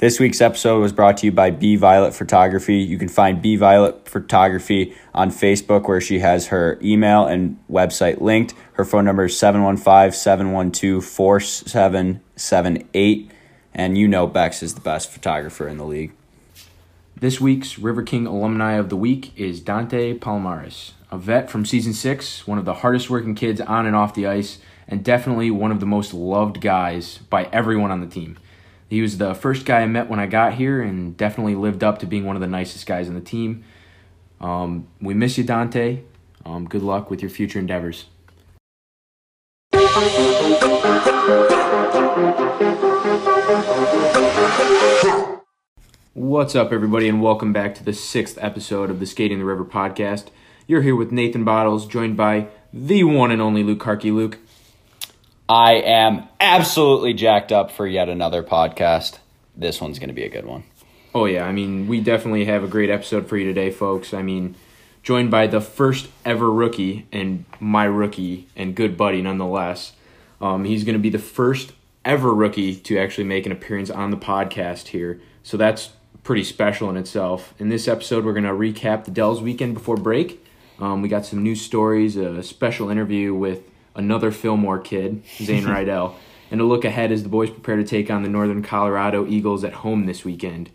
This week's episode was brought to you by B Violet Photography. You can find B Violet Photography on Facebook, where she has her email and website linked. Her phone number is 715 712 4778. And you know Bex is the best photographer in the league. This week's River King alumni of the week is Dante Palomares, a vet from season six, one of the hardest working kids on and off the ice, and definitely one of the most loved guys by everyone on the team. He was the first guy I met when I got here and definitely lived up to being one of the nicest guys on the team. Um, we miss you, Dante. Um, good luck with your future endeavors. What's up, everybody, and welcome back to the sixth episode of the Skating the River podcast. You're here with Nathan Bottles, joined by the one and only Luke Karki. Luke, I am absolutely jacked up for yet another podcast. This one's going to be a good one. Oh yeah, I mean, we definitely have a great episode for you today, folks. I mean, joined by the first ever rookie and my rookie and good buddy nonetheless. Um, he's going to be the first ever rookie to actually make an appearance on the podcast here. So that's pretty special in itself. In this episode, we're going to recap the Dells weekend before break. Um, we got some new stories, a special interview with another Fillmore kid, Zane Rydell, and a look ahead as the boys prepare to take on the Northern Colorado Eagles at home this weekend.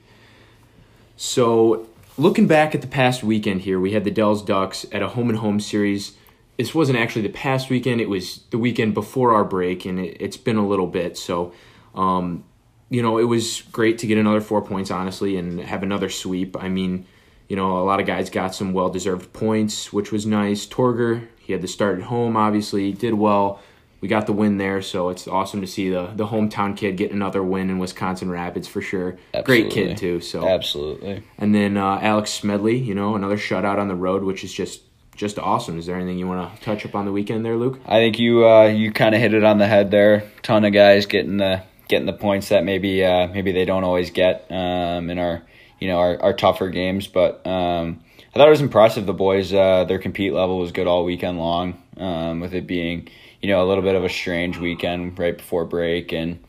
So, looking back at the past weekend here, we had the Dells Ducks at a home and home series. This wasn't actually the past weekend, it was the weekend before our break, and it, has been a little bit. So, um, you know, it was great to get another four points, honestly, and have another sweep. I mean, you know, a lot of guys got some well deserved points, which was nice. Torger, he had to start at home, obviously, he did well. We got the win there, so it's awesome to see the the hometown kid get another win in Wisconsin Rapids for sure. Absolutely. Great kid too. So absolutely. And then uh, Alex Smedley, you know, another shutout on the road, which is just just awesome. Is there anything you want to touch up on the weekend there, Luke? I think you uh, you kind of hit it on the head there. Ton of guys getting the getting the points that maybe uh, maybe they don't always get um, in our you know our, our tougher games. But um, I thought it was impressive. The boys uh, their compete level was good all weekend long. Um, with it being you know a little bit of a strange weekend right before break and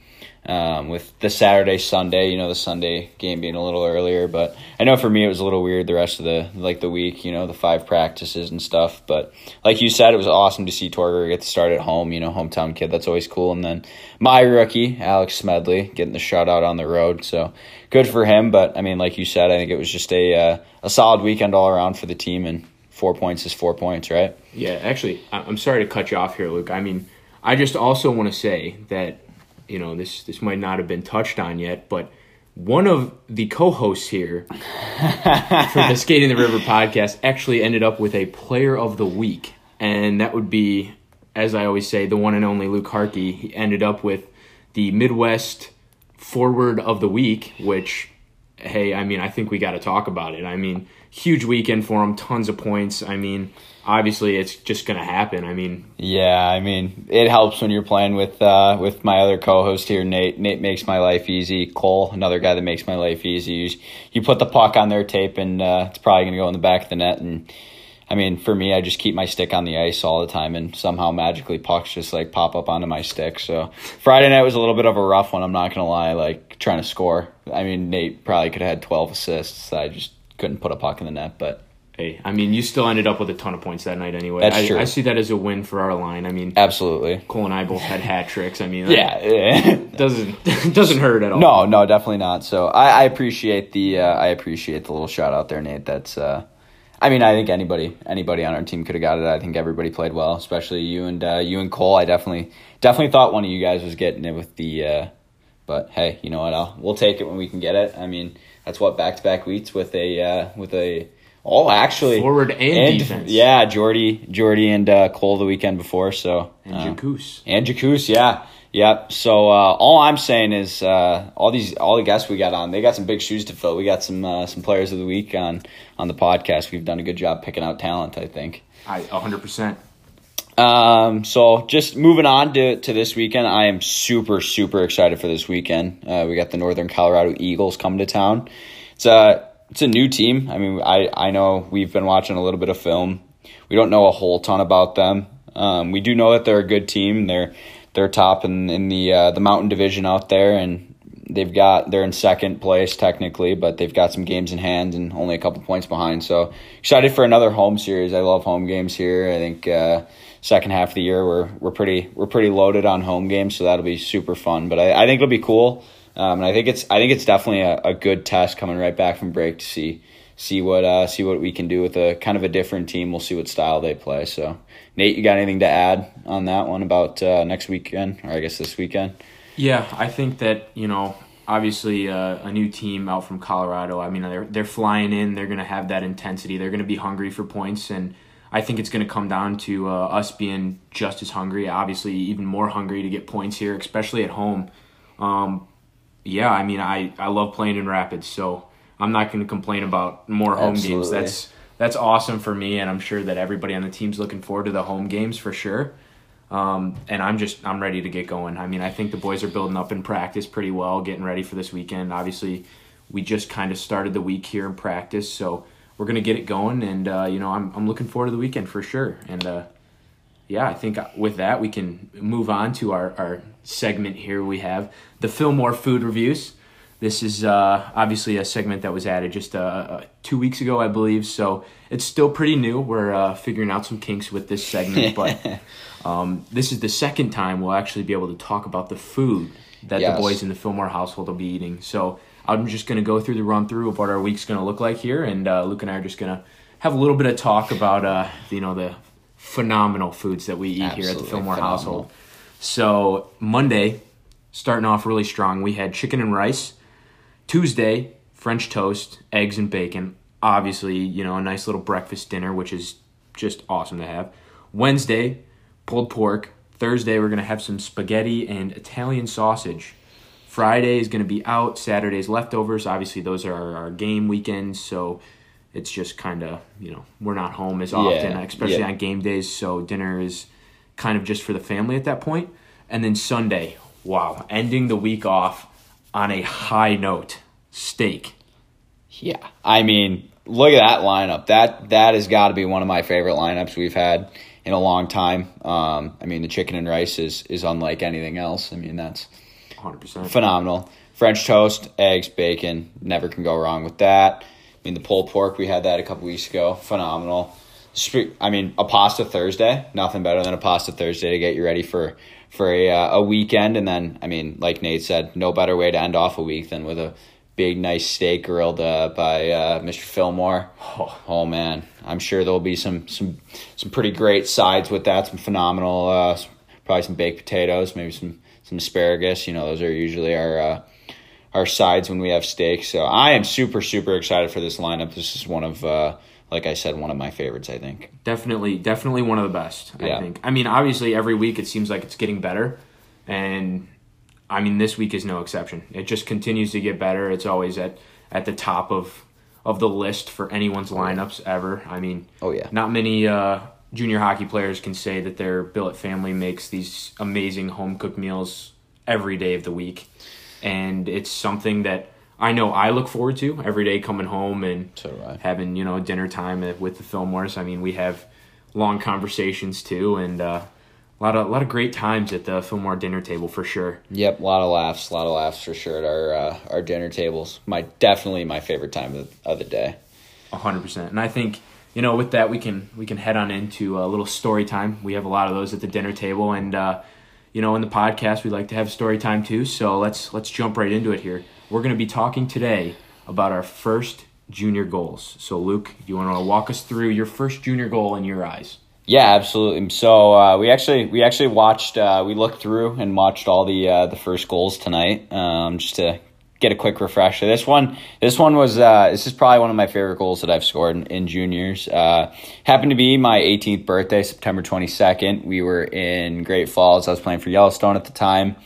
um, with the Saturday Sunday, you know, the Sunday game being a little earlier. But I know for me it was a little weird the rest of the like the week, you know, the five practices and stuff. But like you said, it was awesome to see Torger get to start at home. You know, hometown kid, that's always cool. And then my rookie Alex Smedley getting the shutout on the road, so good for him. But I mean, like you said, I think it was just a uh, a solid weekend all around for the team, and four points is four points, right? Yeah, actually, I'm sorry to cut you off here, Luke. I mean, I just also want to say that you know this this might not have been touched on yet, but one of the co-hosts here for the Skating the River podcast actually ended up with a player of the week, and that would be, as I always say, the one and only Luke Harkey. He ended up with the Midwest Forward of the Week, which, hey, I mean, I think we got to talk about it. I mean, huge weekend for him, tons of points. I mean, obviously it's just to happen. I mean, yeah, I mean, it helps when you're playing with uh, with my other co-host here, Nate. Nate makes my life easy. Cole, another guy that makes my life easy. You, you put the puck on their tape, and uh, it's probably to go in the back of the net. And I mean, for me, I just keep my stick on the ice all the time, and somehow magically pucks just like pop up onto my stick. So Friday night was a little bit of a rough one. I'm not to lie, like trying to score. I mean, Nate probably could have had 12 assists. I just couldn't put a puck in the net, but hey, I mean, you still ended up with a ton of points that night anyway. That's I, true. I see that as a win for our line. I mean, absolutely. Cole and I both had hat tricks. I mean, yeah, doesn't doesn't hurt at all. No, no, definitely not. So I, I appreciate the uh, I appreciate the little shout out there, Nate. That's uh, I mean, I think anybody anybody on our team could have got it. I think everybody played well, especially you and uh, you and Cole. I definitely definitely thought one of you guys was getting it with the. Uh, but hey, you know what? I'll we'll take it when we can get it. I mean, that's what back to back weeks with a uh, with a Oh, actually, forward and, and defense. Yeah, Jordy, Jordy, and uh, Cole the weekend before. So and uh, and Jacuz, yeah, yep. So uh, all I'm saying is uh, all these all the guests we got on, they got some big shoes to fill. We got some uh, some players of the week on on the podcast. We've done a good job picking out talent. I think. I 100. Um, so just moving on to, to this weekend, I am super, super excited for this weekend. Uh, we got the Northern Colorado Eagles coming to town. It's a, it's a new team. I mean, I, I know we've been watching a little bit of film. We don't know a whole ton about them. Um, we do know that they're a good team. They're they're top in, in the uh, the Mountain Division out there, and they've got they're in second place technically, but they've got some games in hand and only a couple points behind. So excited for another home series. I love home games here. I think uh, second half of the year we're we're pretty we're pretty loaded on home games, so that'll be super fun. But I, I think it'll be cool. Um, and I think it's I think it's definitely a, a good test coming right back from break to see see what uh, see what we can do with a kind of a different team. We'll see what style they play. So Nate, you got anything to add on that one about uh, next weekend or I guess this weekend? Yeah, I think that you know obviously uh, a new team out from Colorado. I mean they're they're flying in. They're going to have that intensity. They're going to be hungry for points and. I think it's going to come down to uh, us being just as hungry, obviously even more hungry to get points here, especially at home. Um, yeah, I mean, I, I love playing in Rapids, so I'm not going to complain about more home Absolutely. games. That's that's awesome for me, and I'm sure that everybody on the team's looking forward to the home games for sure. Um, and I'm just I'm ready to get going. I mean, I think the boys are building up in practice pretty well, getting ready for this weekend. Obviously, we just kind of started the week here in practice, so we're gonna get it going. And uh, you know, I'm I'm looking forward to the weekend for sure. And uh, yeah, I think with that we can move on to our our segment here. We have the Fillmore food reviews. This is uh, obviously a segment that was added just uh, uh, two weeks ago, I believe. So it's still pretty new. We're uh, figuring out some kinks with this segment, but um, this is the second time we'll actually be able to talk about the food that yes. the boys in the Fillmore household will be eating. So I'm just going to go through the run through of what our week's going to look like here, and uh, Luke and I are just going to have a little bit of talk about uh, you know the phenomenal foods that we eat Absolutely here at the Fillmore phenomenal. household. So Monday, starting off really strong, we had chicken and rice Tuesday, French toast, eggs and bacon. Obviously, you know, a nice little breakfast dinner, which is just awesome to have. Wednesday, pulled pork. Thursday, we're going to have some spaghetti and Italian sausage. Friday is going to be out. Saturday's leftovers. Obviously, those are our, game weekends, so it's just kind of, you know, we're not home as often, yeah, especially yeah. on game days, so dinner is kind of just for the family at that point. And then Sunday, wow, ending the week off on a high note. Steak. Yeah. I mean, look at that lineup. That that has got to be one of my favorite lineups we've had in a long time. Um, I mean, the chicken and rice is is unlike anything else. I mean, that's 100% phenomenal. French toast, eggs, bacon, never can go wrong with that. I mean, the pulled pork we had that a couple weeks ago, phenomenal. I mean, a pasta Thursday, nothing better than a pasta Thursday to get you ready for for a uh, a weekend. And then, I mean, like Nate said, no better way to end off a week than with a big, nice steak grilled uh, by uh, Mr. Fillmore. Oh. oh. man, I'm sure there'll be some some some pretty great sides with that. Some phenomenal, uh, probably some baked potatoes, maybe some some asparagus. You know, those are usually our uh, our sides when we have steak. So I am super super excited for this lineup. This is one of uh, like I said, one of my favorites. I think definitely, definitely one of the best. I yeah. think. I mean, obviously, every week it seems like it's getting better, and I mean, this week is no exception. It just continues to get better. It's always at at the top of of the list for anyone's lineups ever. I mean, oh yeah, not many uh, junior hockey players can say that their billet family makes these amazing home cooked meals every day of the week, and it's something that I know I look forward to every day coming home and so having you know dinner time with the Fillmores. I mean, we have long conversations too, and uh, a lot of a lot of great times at the Fillmore dinner table for sure. Yep, a lot of laughs, a lot of laughs for sure at our uh, our dinner tables. My definitely my favorite time of, of the day. hundred percent, and I think you know with that we can we can head on into a little story time. We have a lot of those at the dinner table, and uh, you know in the podcast we like to have story time too. So let's let's jump right into it here. We're going to be talking today about our first junior goals. So, Luke, you want to walk us through your first junior goal in your eyes? Yeah, absolutely. So uh, we actually we actually watched uh, we looked through and watched all the uh, the first goals tonight um, just to get a quick refresher. This one this one was uh, this is probably one of my favorite goals that I've scored in, in juniors. Uh, happened to be my 18th birthday, September 22nd. We were in Great Falls. I was playing for Yellowstone at the time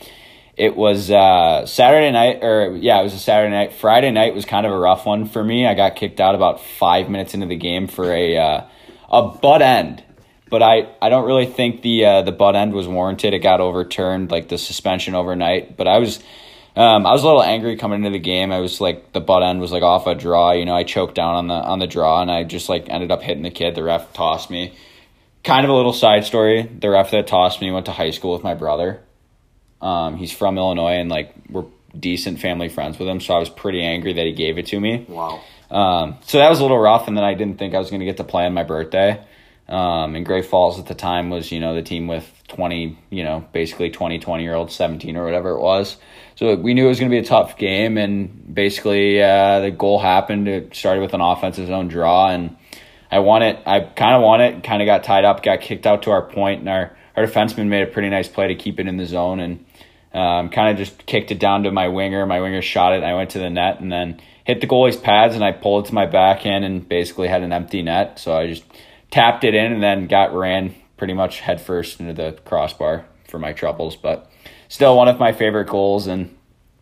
it was uh, Saturday night, or yeah, it was a Saturday night. Friday night was kind of a rough one for me. I got kicked out about five minutes into the game for a a butt end, but I, I don't really think the uh, the butt end was warranted. It got overturned, like the suspension overnight. But I was um, I was a little angry coming into the game. I was like the butt end was like off a draw. You know, I choked down on the on the draw, and I just like ended up hitting the kid. The ref tossed me. Kind of a little side story. The ref that tossed me went to high school with my brother. Um, he's from Illinois, and like we're decent family friends with him, so I was pretty angry that he gave it to me. Wow. Um, so that was a little rough, and then I didn't think I was going to get to play on my birthday. Um, and Great Falls at the time was, you know, the team with 20, you know, basically 20, 20 year olds, 17 or whatever it was. So we knew it was going to be a tough game, and basically uh, the goal happened. It started with an offensive zone draw, and I won it. I kind of won it, kind of got tied up, got kicked out to our point, and our, our defenseman made a pretty nice play to keep it in the zone, and um, kind of just kicked it down to my winger. My winger shot it, and I went to the net, and then hit the goalie's pads, and I pulled it to my backhand, and basically had an empty net. So I just tapped it in, and then got ran pretty much headfirst into the crossbar for my troubles. But still, one of my favorite goals, and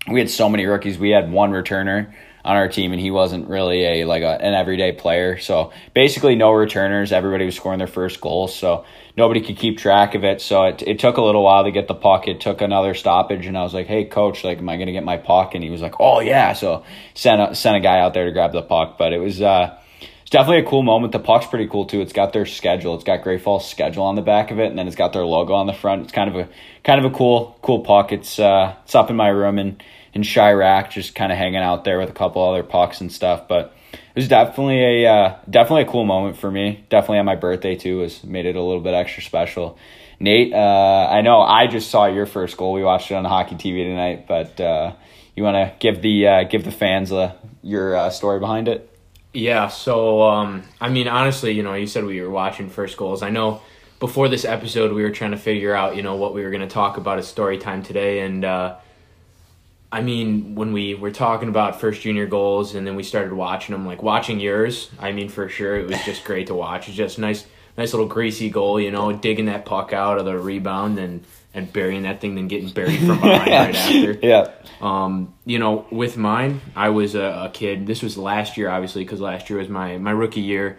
we had so many rookies. We had one returner on our team, and he wasn't really a like a, an everyday player. So basically, no returners. Everybody was scoring their first goals, so nobody could keep track of it. So it it took a little while to get the puck. It took another stoppage, and I was like, "Hey, coach, like, am I gonna get my puck?" And he was like, "Oh yeah." So sent a, sent a guy out there to grab the puck, but it was. uh it's definitely a cool moment. The puck's pretty cool too. It's got their schedule. It's got Great Falls schedule on the back of it, and then it's got their logo on the front. It's kind of a kind of a cool cool puck. It's uh it's up in my room in in Chirac, just kind of hanging out there with a couple other pucks and stuff. But it was definitely a uh, definitely a cool moment for me. Definitely on my birthday too. Was made it a little bit extra special. Nate, uh, I know I just saw your first goal. We watched it on hockey TV tonight, but uh, you want to give the uh, give the fans uh, your story behind it? Yeah, so um, I mean, honestly, you know, you said we were watching first goals. I know before this episode, we were trying to figure out, you know, what we were going to talk about as story time today, and uh, I mean, when we were talking about first junior goals, and then we started watching them, like watching yours. I mean, for sure, it was just great to watch. It's just nice, nice little greasy goal, you know, digging that puck out of the rebound and and burying that thing, then getting buried from behind right after. Yeah. Um, you know, with mine, I was a, a kid. This was last year, obviously, because last year was my my rookie year,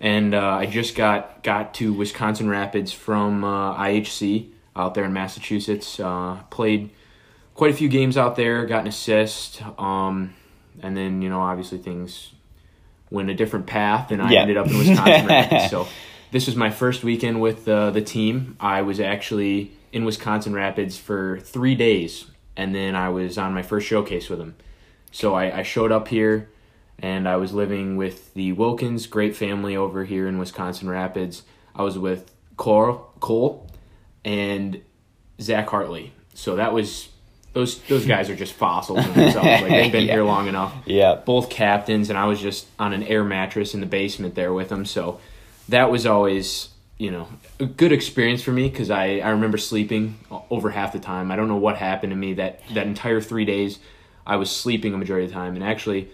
and uh, I just got got to Wisconsin Rapids from uh, IHC out there in Massachusetts. Uh, played quite a few games out there, got an assist, um, and then you know, obviously things went a different path, and I Yeah. ended up in Wisconsin Rapids. So this was my first weekend with uh, the team. I was actually in Wisconsin Rapids for three days, and then I was on my first showcase with them. So I, I showed up here, and I was living with the Wilkins, great family over here in Wisconsin Rapids. I was with Cole, Cole, and Zach Hartley. So that was those those guys are just fossils in themselves. Like they've been Yeah. here long enough Yeah. both captains, and I was just on an air mattress in the basement there with them. So that was always, you know, a good experience for me because I, I remember sleeping over half the time. I don't know what happened to me that, that entire three days. I was sleeping a majority of the time. And actually,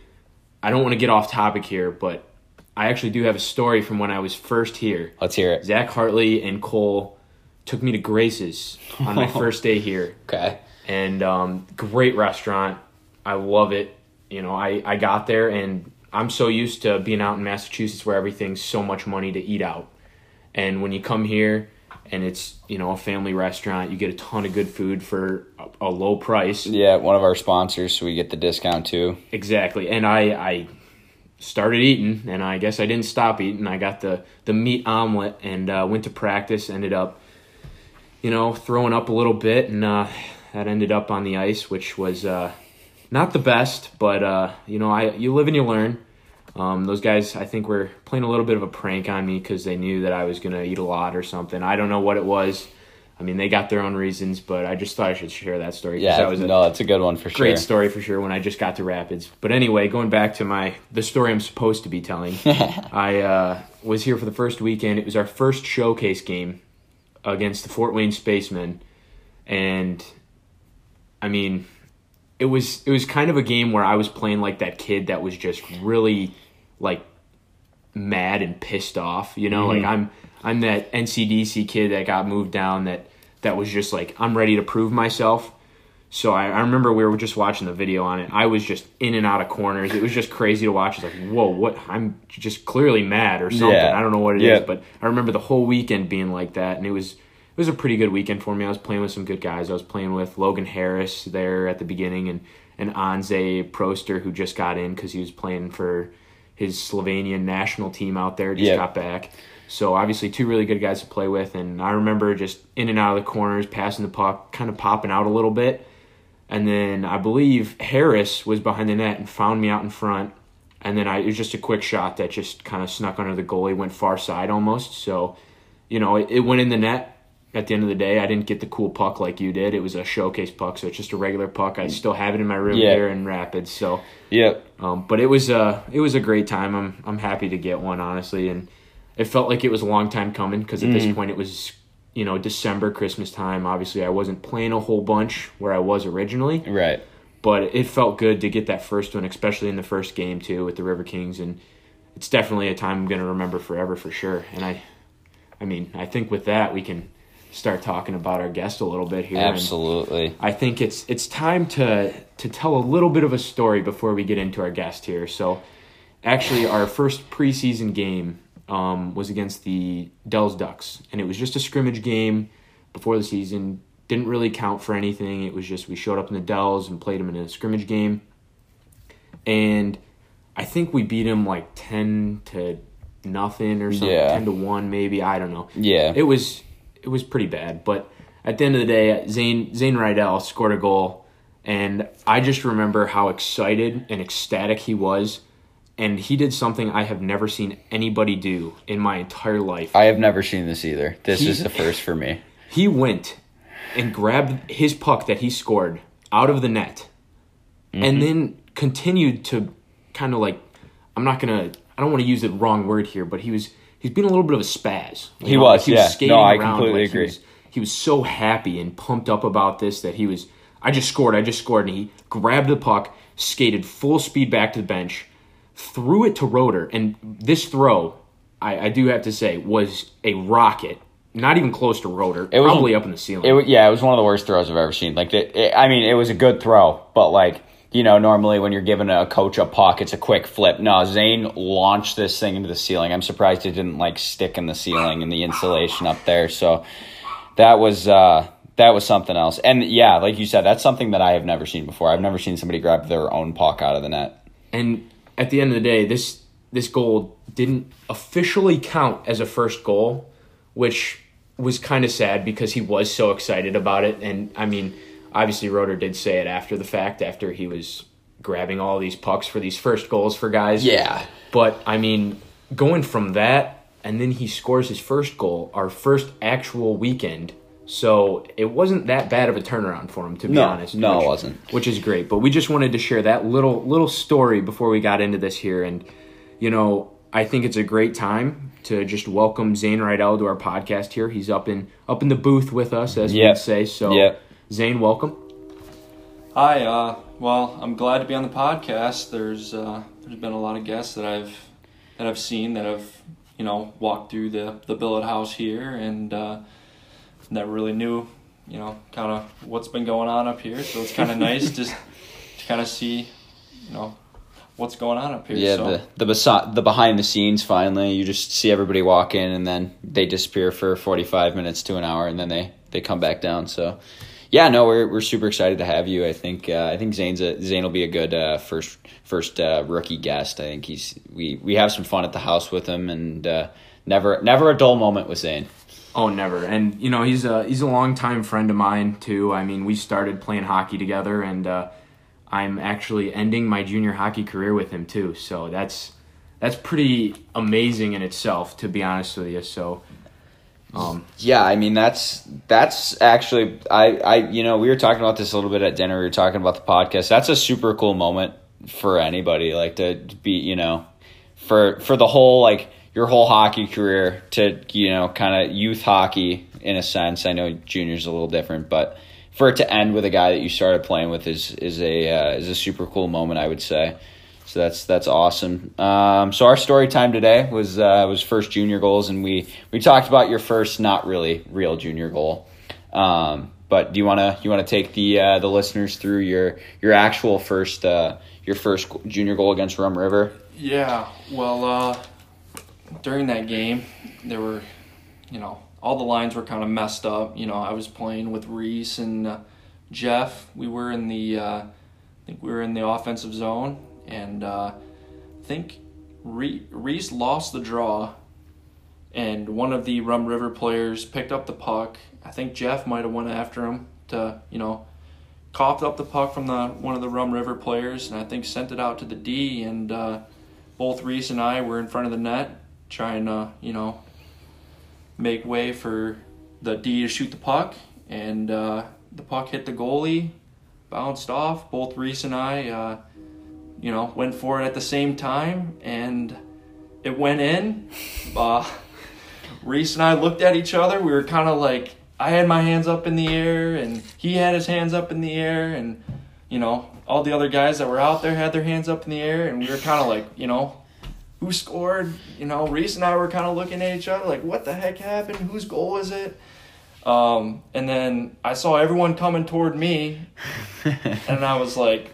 I don't want to get off topic here, but I actually do have a story from when I was first here. Let's hear it. Zach Hartley and Cole took me to Grace's on my first day here Okay. and um, great restaurant. I love it. You know, I, I got there and I'm so used to being out in Massachusetts where everything's so much money to eat out. And when you come here and it's, you know, a family restaurant, you get a ton of good food for a, a low price. Yeah, one of our sponsors, so we get the discount too. Exactly. And I, I started eating and I guess I didn't stop eating. I got the, the meat omelet and uh, went to practice, ended up, you know, throwing up a little bit and uh, that ended up on the ice, which was uh, not the best, but uh, you know, I you live and you learn. Um, those guys, I think, were playing a little bit of a prank on me because they knew that I was gonna eat a lot or something. I don't know what it was. I mean, they got their own reasons, but I just thought I should share that story. Yeah, that was no, that's a good one for great sure. Great story for sure when I just got to Rapids. But anyway, going back to my the story I'm supposed to be telling, I uh, was here for the first weekend. It was our first showcase game against the Fort Wayne Spacemen, and I mean, it was it was kind of a game where I was playing like that kid that was just really like mad and pissed off. You know, like mm. I'm I'm that NCDC kid that got moved down that that was just like I'm ready to prove myself. So I, I remember we were just watching the video on it. I was just in and out of corners. It was just crazy to watch. It's like, whoa, what? I'm just clearly mad or something. Yeah. I don't know what it is, Yeah. but I remember the whole weekend being like that, and it was it was a pretty good weekend for me. I was playing with some good guys. I was playing with Logan Harris there at the beginning, and and Anze Proster who just got in because he was playing for his Slovenian national team out there. Just Yeah. got back. So obviously two really good guys to play with, and I remember just in and out of the corners, passing the puck, kind of popping out a little bit. and then I believe Harris was behind the net and found me out in front. And then I it was just a quick shot that just kind of snuck under the goalie, went far side almost. So, you know, it, it went in the net. At the end of the day, I didn't get the cool puck like you did. It was a showcase puck, so it's just a regular puck. I still have it in my room Yeah. here in Rapids. So, Yep. um, but it was a it was a great time. I'm I'm happy to get one honestly, and it felt like it was a long time coming because at this point it was you know December Christmas time. Obviously, I wasn't playing a whole bunch where I was originally, Right. but it felt good to get that first one, especially in the first game too with the River Kings, and it's definitely a time I'm gonna remember forever for sure. And I, I mean, I think with that we can start talking about our guest a little bit here. and- Absolutely. I think it's it's time to to tell a little bit of a story before we get into our guest here. So, actually, our first preseason game um, was against the Dells Ducks, and it was just a scrimmage game before the season. Didn't really count for anything. It was just we showed up in the Dells and played them in a scrimmage game, and I think we beat them like ten to nothing or something, Yeah. ten to one maybe. I don't know Yeah. it was it was pretty bad. But at the end of the day, Zane Zane Rydell scored a goal, and I just remember how excited and ecstatic he was. And he did something I have never seen anybody do in my entire life. I have never seen this either. This He- is the first for me. He went and grabbed his puck that he scored out of the net, and mm-hmm. then continued to kind of like I'm not gonna I don't want to use the wrong word here, but he was he's been a little bit of a spaz. He know, was, yeah. No, I around, completely like, he agree. was- he was so happy and pumped up about this that he was I just scored, I just scored, and he grabbed the puck, skated full speed back to the bench, threw it to Rotor, and this throw, I, I do have to say, was a rocket. Not even close to Rotor, was- probably up in the ceiling. It yeah, it was one of the worst throws I've ever seen. Like, it, it, I mean, it was a good throw, but like, you know, normally when you're giving a coach a puck, it's a quick flip. No, Zane launched this thing into the ceiling. I'm surprised it didn't like stick in the ceiling and the insulation up there. So that was uh, that was something else. And yeah, like you said, that's something that I have never seen before. I've never seen somebody grab their own puck out of the net. And at the end of the day, this this goal didn't officially count as a first goal, which was kind of sad because he was so excited about it. And I mean, obviously, Roder did say it after the fact, after he was grabbing all these pucks for these first goals for guys. Yeah. But I mean, going from that, and then he scores his first goal, our first actual weekend. So it wasn't that bad of a turnaround for him, to be No, honest. no, it which- wasn't. Which is great. But we just wanted to share that little little story before we got into this here. And you know, I think it's a great time to just welcome Zane Rydell to our podcast here. He's up in up in the booth with us, as Yep. we'd say. So Yep. Zane, welcome. Hi, uh, well, I'm glad to be on the podcast. There's uh, there's been a lot of guests that I've that I've seen that have you know walked through the the billet house here and uh, never really knew you know kind of what's been going on up here. So it's kind of nice just to kind of see you know what's going on up here. Yeah, so. the the, besi- the behind the scenes. Finally, you just see everybody walk in, and then they disappear for forty five minutes to an hour, and then they they come back down. So, yeah, no, we're we're super excited to have you. I think uh, I think Zane's a, Zane will be a good uh, first first uh, rookie guest. I think he's we we have some fun at the house with him, and uh, never never a dull moment with Zane. Oh, never. And you know, he's a he's a longtime friend of mine too. I mean, we started playing hockey together, and uh, I'm actually ending my junior hockey career with him too. So that's that's pretty amazing in itself, to be honest with you. So, um, Yeah, I mean that's that's actually I I you know we were talking about this a little bit at dinner. We were talking about the podcast. That's a super cool moment for anybody, like to be you know for for the whole like your whole hockey career to you know kind of youth hockey in a sense. I know junior's a little different, but for it to end with a guy that you started playing with is is a uh, is a super cool moment. I would say. So that's that's awesome. Um, so our story time today was uh, was first junior goals, and we we talked about your first not really real junior goal. Um, but do you wanna you wanna take the uh, the listeners through your your actual first uh, your first junior goal against Rum River? Yeah, well, uh, during that game, there were, you know, all the lines were kind of messed up. You know, I was playing with Reese and uh, Jeff. We were in the, uh, I think we were in the offensive zone, and uh, I think Reese lost the draw, and one of the Rum River players picked up the puck. I think Jeff might have went after him to, you know, coughed up the puck from the one of the Rum River players, and I think sent it out to the D. And uh, both Reese and I were in front of the net, trying to you know make way for the D to shoot the puck, and uh, the puck hit the goalie, bounced off. Both Reese and I, uh, you know, went for it at the same time, and it went in. Uh, Reese and I looked at each other. We were kind of like, I had my hands up in the air, and he had his hands up in the air, and you know, all the other guys that were out there had their hands up in the air, and we were kind of like, you know, who scored? You know, Reese and I were kind of looking at each other like, what the heck happened? Whose goal is it? Um, and then I saw everyone coming toward me, and I was like,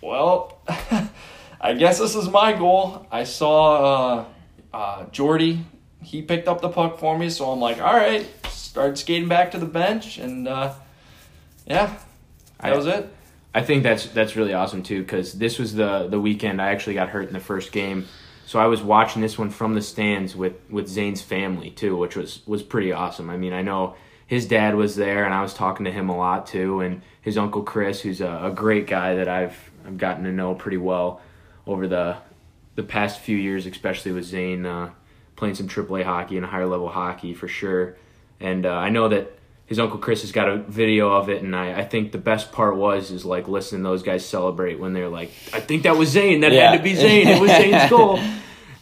well, I guess this is my goal. I saw uh, uh, Jordy. He picked up the puck for me, so I'm like, all right. Started skating back to the bench, and uh, yeah, that I- was it. I think that's that's really awesome too because this was the the weekend I actually got hurt in the first game, so I was watching this one from the stands with with Zane's family too, which was was pretty awesome. I mean, I know his dad was there, and I was talking to him a lot too, and his uncle Chris, who's a, a great guy that I've I've gotten to know pretty well over the the past few years, especially with Zane uh, playing some AAA hockey and higher level hockey for sure. And uh, I know that his uncle Chris has got a video of it, and I, I think the best part was is like listening to those guys celebrate when they're like, "I think that was Zane. That Yeah. had to be Zane. It was Zane's goal."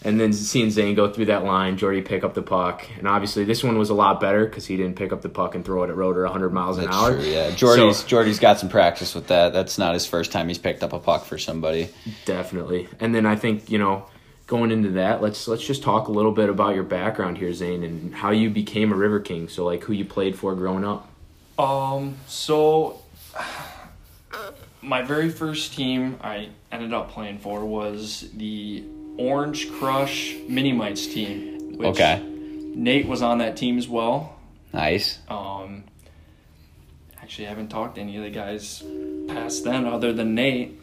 And then seeing Zane go through that line, Jordy pick up the puck, and obviously this one was a lot better because he didn't pick up the puck and throw it at Rotor 100 miles an That's hour. true. Yeah, Jordy's So- Jordy's got some practice with that. That's not his first time he's picked up a puck for somebody. Definitely. And then I think, you know, going into that, let's let's just talk a little bit about your background here, Zane, and how you became a River King. So like who you played for growing up. Um, so my very first team I ended up playing for was the Orange Crush Mini Mites team. Which Okay, Nate was on that team as well. nice. Um, actually, I haven't talked to any of the guys past then other than Nate.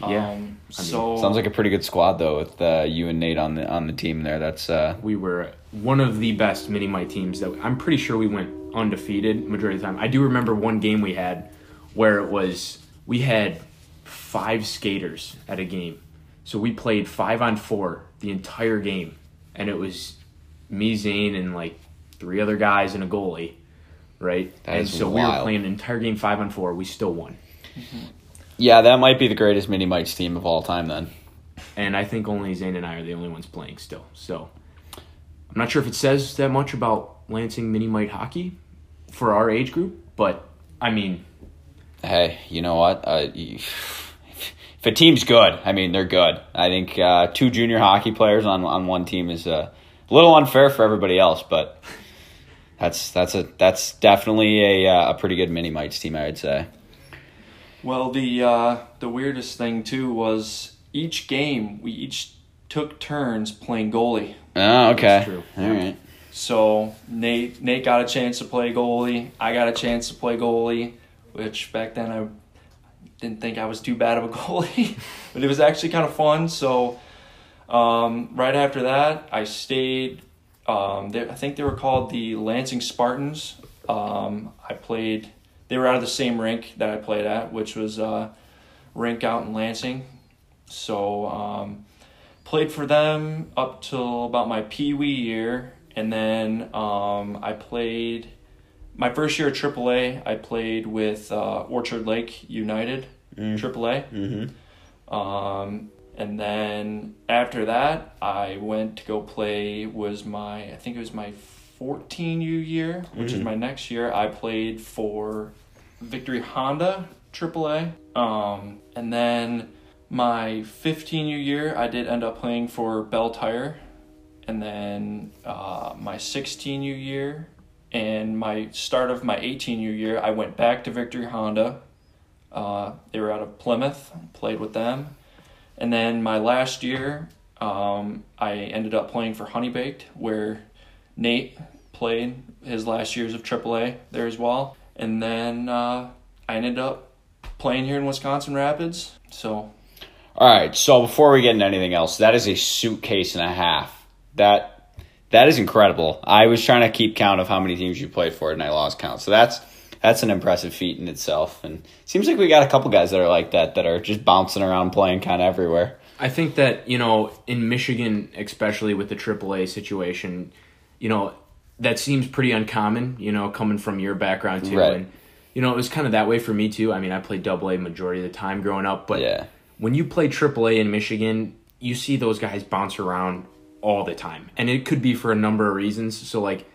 Yeah, Um, so Sounds like a pretty good squad though, with uh, you and Nate on the on the team there. That's uh, We were one of the best mini mite teams that I'm pretty sure we went undefeated majority of the time. I do remember one game we had where it was we had five skaters at a game. So we played five on four the entire game. And it was me, Zane, and like three other guys and a goalie. Right? That and so we were playing an entire game five on four. We still won. yeah, that might be the greatest mini mites team of all time. Then And I think only Zane and I are the only ones playing still. So I'm not sure if it says that much about Lansing mini mite hockey for our age group, but I mean, hey, you know what? Uh, you, if a team's good, I mean they're good. I think uh, two junior hockey players on on one team is uh, a little unfair for everybody else, but that's that's a that's definitely a uh, a pretty good mini mites team, I would say. Well, the uh, the weirdest thing too was each game we each took turns playing goalie. Oh, okay. That's true. All right. So Nate Nate got a chance to play goalie. I got a chance to play goalie, which back then I didn't think I was too bad of a goalie, but it was actually kind of fun. So um, right after that, I stayed. Um, I think they were called the Lansing Spartans. Um, I played. They were out of the same rink that I played at, which was uh, rink out in Lansing. So um, played for them up till about my pee wee year, and then um, I played my first year at AAA. I played with uh, Orchard Lake United AAA. Mm-hmm. Um, and then after that, I went to go play. Was my I think it was my 14 U year, which is my next year. I played for Victory Honda AAA. Um, and then my 15 U year, I did end up playing for Belle Tire. And then uh, my 16 U year and my start of my 18 U year, I went back to Victory Honda. Uh, they were out of Plymouth, played with them. And then my last year, um, I ended up playing for Honey Baked, where Nate played his last years of AAA there as well. And then uh, I ended up playing here in Wisconsin Rapids. So All right. So before we get into anything else, that is a suitcase and a half. That that is incredible. I was trying to keep count of how many teams you played for, and I lost count. So that's that's an impressive feat in itself. And seems like we got a couple guys that are like that that are just bouncing around playing kind of everywhere. I think that you know in Michigan, especially with the AAA situation, you know that seems pretty uncommon. You know, coming from your background too, Right. and you know it was kind of that way for me too. I mean, I played Double A majority of the time growing up, but Yeah. when you play AAA in Michigan, you see those guys bounce around all the time, and it could be for a number of reasons. So like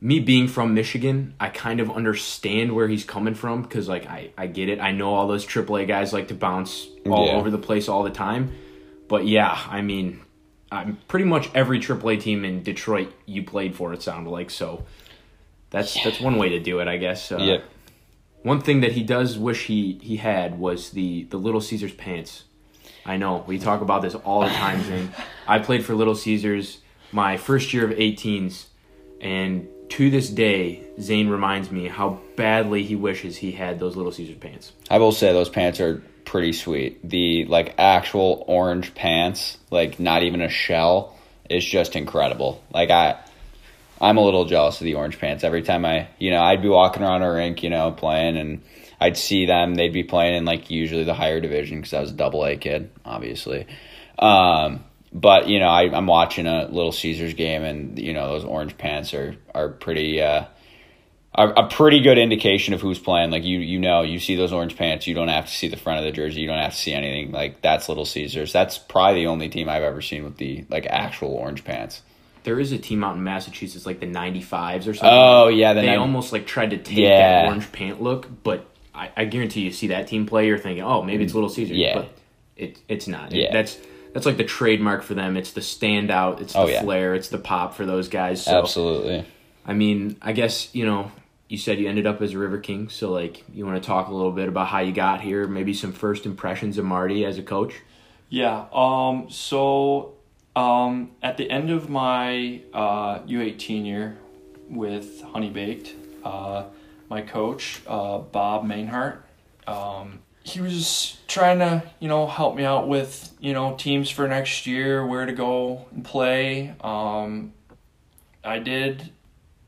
me being from Michigan, I kind of understand where he's coming from because like I, I get it. I know all those AAA guys like to bounce all Yeah. over the place all the time. But yeah, I mean, I'm pretty much every AAA team in Detroit you played for. It sounded like so. That's that's one way to do it, I guess. Uh, Yep. One thing that he does wish he he had was the the Little Caesars pants. I know we talk about this all the time, Zane. I played for Little Caesars my first year of 18s, and to this day, Zane reminds me how badly he wishes he had those Little Caesars pants. I will say those pants are pretty sweet. The like actual orange pants, like not even a shell, is just incredible. Like I I'm a little jealous of the orange pants. Every time I, you know, I'd be walking around a rink, you know, playing and I'd see them, they'd be playing in like usually the higher division cuz I was a double A kid, obviously. Um but you know, I, I'm watching a Little Caesars game, and you know those orange pants are are pretty uh, a, a pretty good indication of who's playing. Like you, you know, you see those orange pants. You don't have to see the front of the jersey. You don't have to see anything. Like that's Little Caesars. That's probably the only team I've ever seen with the like actual orange pants. There is a team out in Massachusetts, like the 95s or something. Oh yeah, the they nine- almost like tried to take Yeah. that orange pant look, but I, I guarantee you see that team play, you're thinking, oh, maybe it's Little Caesars. Yeah. But it, it's not. It- Yeah. that's that's like the trademark for them. It's the standout. It's the Oh, yeah. flair. It's the pop for those guys. So absolutely. I mean, I guess you know. You said you ended up as a River King, so like you want to talk a little bit about how you got here, maybe some first impressions of Marty as a coach. Yeah. Um. So, um, at the end of my uh, U eighteen year with Honey Baked, uh, my coach uh, Bob Mainhart, um, he was trying to you know help me out with you know teams for next year, where to go and play. Um, I did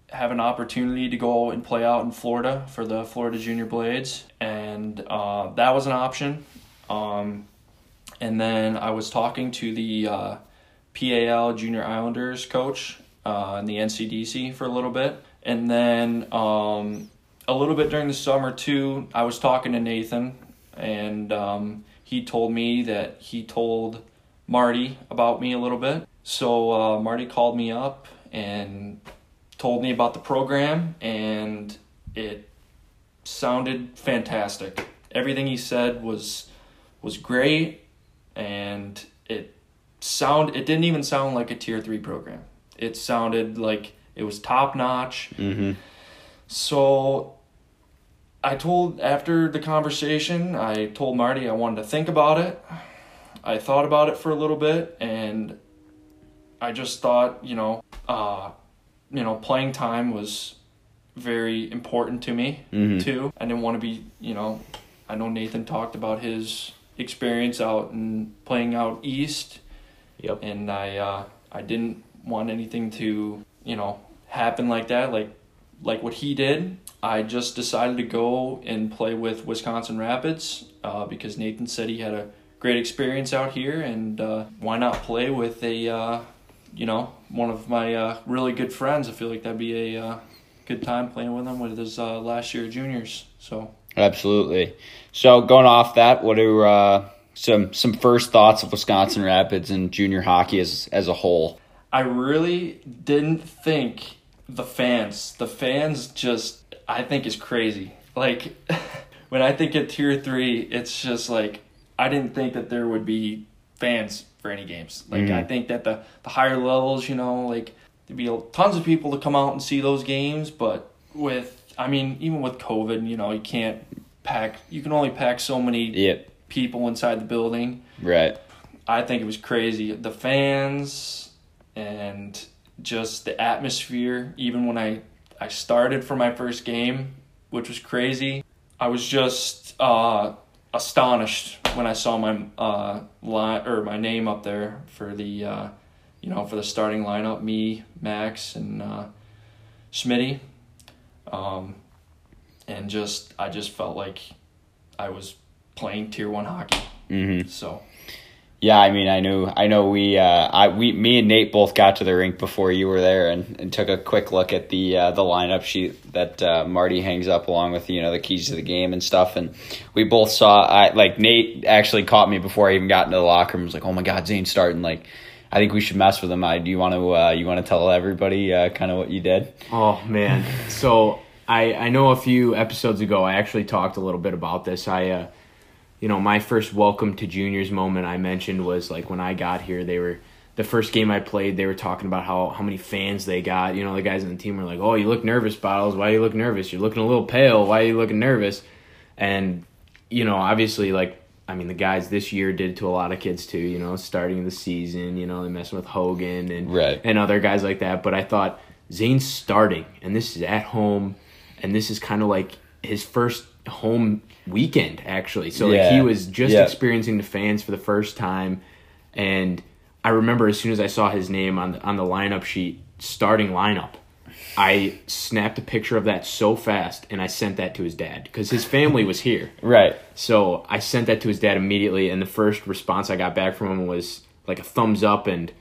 have an opportunity to go and play out in Florida for the Florida Junior Blades, and uh, that was an option. Um, and then I was talking to the uh, PAL Junior Islanders coach uh, in the NCDC for a little bit. And then um, a little bit during the summer, too, I was talking to Nathan, and um, he told me that he told Marty about me a little bit. So uh, Marty called me up and told me about the program, and it sounded fantastic. Everything he said was was great and it sound it didn't even sound like a tier 3 program. It sounded like it was top notch. Mm-hmm. So I told after the conversation, I told Marty I wanted to think about it. I thought about it for a little bit and I just thought, you know, uh you know, playing time was very important to me Mhm. too. I didn't want to be, you know, I know Nathan talked about his experience out and playing out east Yep. and I uh, I didn't want anything to you know happen like that like like what he did. I just decided to go and play with Wisconsin Rapids uh, because Nathan said he had a great experience out here and uh, why not play with a uh, you know one of my uh, really good friends. I feel like that'd be a uh, good time playing with him with his uh, last year of juniors. So Absolutely. So going off that, what are uh, some some first thoughts of Wisconsin Rapids and junior hockey as as a whole? I really didn't think the fans, the fans just, I think is crazy. Like, when I think of tier three, it's just like, I didn't think that there would be fans for any games. Like, Mhm. I think that the, the higher levels, you know, like, there'd be tons of people to come out and see those games, but with, I mean, even with COVID, you know, you can't pack, you can only pack so many Yep. people inside the building. Right. I think it was crazy. The fans and just the atmosphere. Even when I I started for my first game, which was crazy, I was just uh, astonished when I saw my uh, line or my name up there for the uh, you know for the starting lineup. Me, Max, and uh, Smitty. Um, and just I just felt like I was playing tier one hockey. Mm-hmm. So Yeah, I mean, I knew, I know we, uh, I, we, me and Nate both got to the rink before you were there, and, and took a quick look at the uh, the lineup sheet that uh, Marty hangs up along with you know the keys to the game and stuff, and we both saw, I like Nate actually caught me before I even got into the locker room. Was like, oh my god, Zane's starting. Like, I think we should mess with him. I do you want to, uh, you want to tell everybody uh, kind of what you did? Oh man. So I I know a few episodes ago I actually talked a little bit about this. I uh you know, my first welcome to juniors moment I mentioned was like when I got here they were the first game I played, they were talking about how, how many fans they got. You know, the guys on the team were like, "Oh, you look nervous, Bottles. Why you look nervous? You're looking a little pale. Why are you looking nervous?" And you know, obviously, like I mean, the guys this year did to a lot of kids too. You know, starting the season, you know, they messing with Hogan and Right. and other guys like that. But I thought Zane's starting, and this is at home, and this is kind of like his first home weekend actually. So like he was just Yeah. experiencing the fans for the first time, and I remember as soon as I saw his name on the, on the lineup sheet, starting lineup. I snapped a picture of that so fast and I sent that to his dad because his family was here. Right. So I sent that to his dad immediately, and the first response I got back from him was like a thumbs up and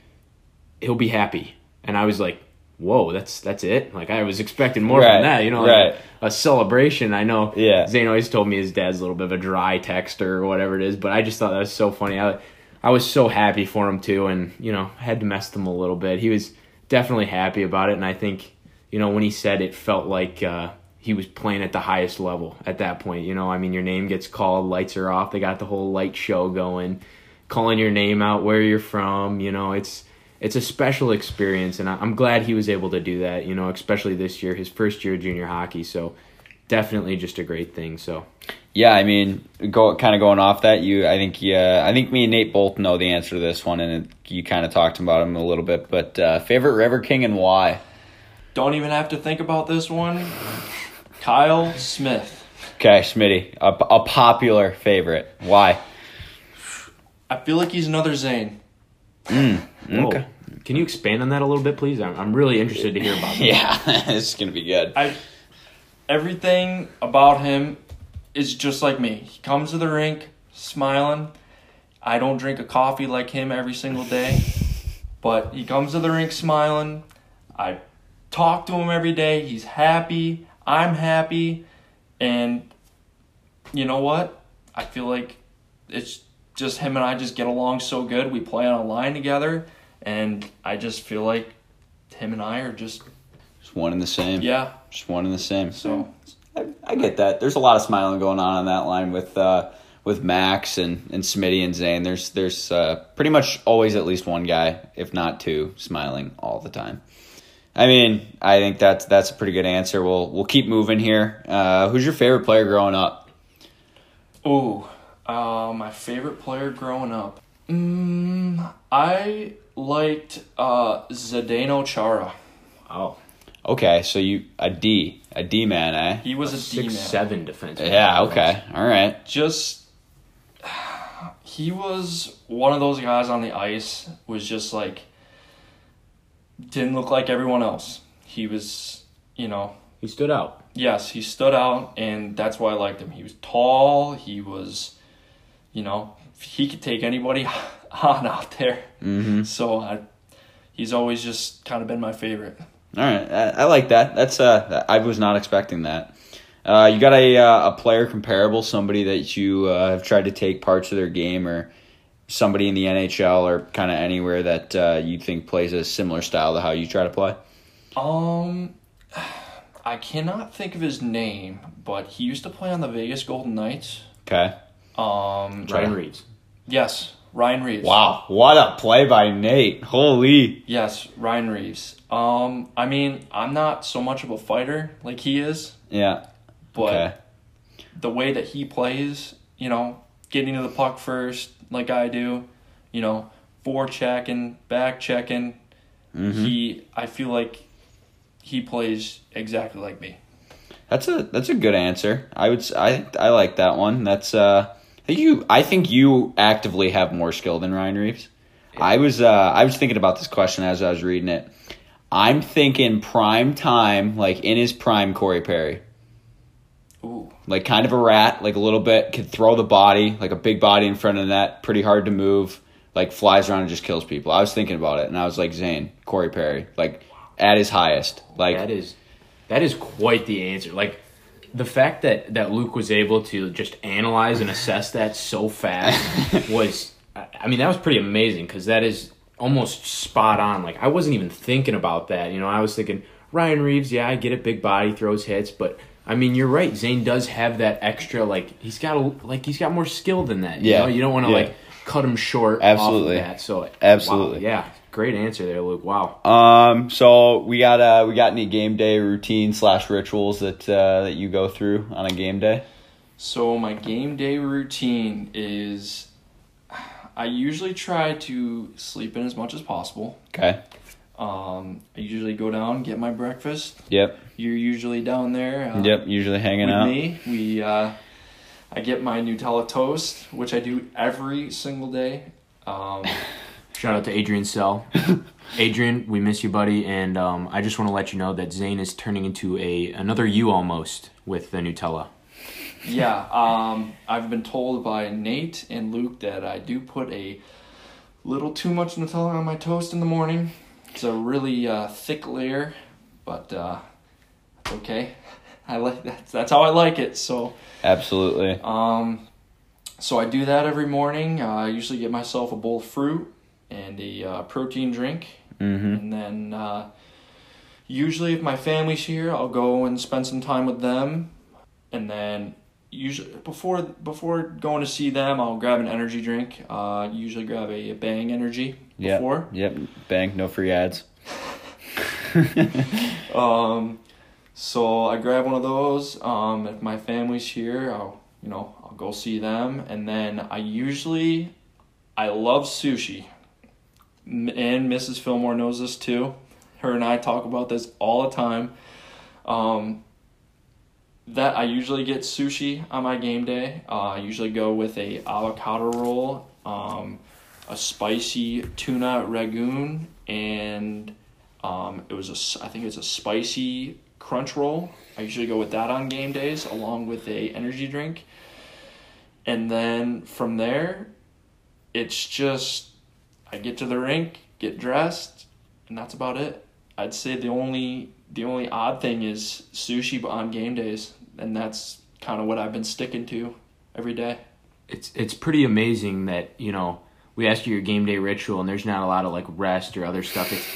he'll be happy. And I was like, "Whoa, that's that's it!" Like I was expecting more Right, from that, you know, right. like a celebration. I know. Yeah. Zane always told me his dad's a little bit of a dry texter or whatever it is, but I just thought that was so funny. I I was so happy for him too, and you know, had to mess with him a little bit. He was definitely happy about it, and I think you know when he said it felt like. uh he was playing at the highest level at that point. You know, I mean, your name gets called, lights are off. They got the whole light show going, calling your name out, where you're from. You know, it's it's a special experience, and I- I'm glad he was able to do that. You know, especially this year, his first year of junior hockey. So definitely just a great thing. So Yeah, I mean, go kind of going off that. You, I think, yeah, I think me and Nate both know the answer to this one, and it, you kind of talked about him a little bit. But uh, favorite River King and why? don't even have to think about this one. Kyle Smith. Okay, Smitty, a, a popular favorite. Why? I feel like he's another Zane. Whoa. Okay. Can you expand on that a little bit, please? I'm, I'm really interested to hear about that. Yeah, it's gonna be good. I everything about him is just like me. He comes to the rink smiling. I don't drink a coffee like him every single day, but he comes to the rink smiling. I talk to him every day. He's happy. I'm happy. And you know what? I feel like it's just him and I just get along so good. We play on a line together and I just feel like him and I are just Just one and the same. yeah. Just one and the same. So I, I get that. There's a lot of smiling going on on that line with uh, with Max and and Smitty and Zane. There's there's uh, pretty much always at least one guy, if not two, smiling all the time. I mean, I think that's that's a pretty good answer. We'll we'll keep moving here. Uh, who's your favorite player growing up? Oh, uh, my favorite player growing up. Mm, I liked uh, Zdeno Chara. Oh. Okay, so you a D, a D man, eh? He was a Six man. seven defenseman. Yeah. Okay. All right. Just he was one of those guys on the ice. Was just like didn't look like everyone else. He was, you know, He stood out. yes, he stood out, and that's why I liked him. He was tall. He was, you know, he could take anybody on out there. Mm-hmm. So I, he's always just kind of been my favorite. All right, I, I like that. That's uh, I was not expecting that. Uh, you got a uh, a player comparable, somebody that you uh, have tried to take parts of their game, or somebody in the NHL or kind of anywhere that uh, you think plays a similar style to how you try to play. Um, I cannot think of his name, but he used to play on the Vegas Golden Knights. Okay. Um, Ryan Reaves. yes, Ryan Reaves. Wow, what a play by Nate! Holy. Yes, Ryan Reaves. Um, I mean, I'm not so much of a fighter like he is, Yeah. but Okay. the way that he plays, you know, getting to the puck first, like I do, you know, fore checking, back checking. Mhm. He, I feel like he plays exactly like me. That's a that's a good answer. I would I I like that one. That's uh you I think you actively have more skill than Ryan Reaves. I was uh I was thinking about this question as I was reading it. I'm thinking prime time, like in his prime Corey Perry. Ooh. like kind of a rat, like a little bit, could throw the body, like a big body in front of that, pretty hard to move, like flies around and just kills people. I was thinking about it and I was like, Zane, Corey Perry, like at his highest. Like that is that is quite the answer. Like the fact that that Luke was able to just analyze and assess that so fast was I mean that was pretty amazing cuz that is almost spot on. Like I wasn't even thinking about that. You know, I was thinking Ryan Reaves, yeah, I get it, big body, throws hits, but I mean, you're right. Zane does have that extra, like he's got, a, like he's got more skill than that. You Yeah. know? you don't want to Yeah. like cut him short. Absolutely. off of that. So Absolutely. wow, yeah, great answer there, Luke. Wow. Um. So we got uh we got any game day routine slash rituals that uh, that you go through on a game day? So my game day routine is I usually try to sleep in as much as possible. Okay. Um, I usually go down, get my breakfast. Yep. You're usually down there. Uh, Yep. Usually hanging With out. me, we uh, I get my Nutella toast, which I do every single day. Um, Shout out to Adrian Sell. Adrian, we miss you, buddy, and um, I just want to let you know that Zane is turning into a another you almost with the Nutella. yeah, um, I've been told by Nate and Luke that I do put a little too much Nutella on my toast in the morning. It's a really uh, thick layer, but uh, okay. I like that. That's how I like it. So. Absolutely. Um, so I do that every morning. Uh, I usually get myself a bowl of fruit and a uh, protein drink, Mm-hmm. and then uh, usually if my family's here, I'll go and spend some time with them, and then usually before before going to see them, I'll grab an energy drink. Uh, usually grab a Bang Energy Yep. before. Yep. Bang. No free ads. Um, so I grab one of those. Um, if my family's here, I'll you know I'll go see them, and then I usually I love sushi, and Mrs. Fillmore knows this too. Her and I talk about this all the time. Um, that I usually get sushi on my game day. Uh, I usually go with a avocado roll, um, a spicy tuna ragoon, and um, it was a, I think it's a spicy crunch roll. I usually go with that on game days, along with a energy drink. And then from there, it's just I get to the rink, get dressed, and that's about it. I'd say the only the only odd thing is sushi, but on game days, and that's kind of what I've been sticking to every day. It's it's pretty amazing that you know we ask you your game day ritual, and there's not a lot of like rest or other stuff. It's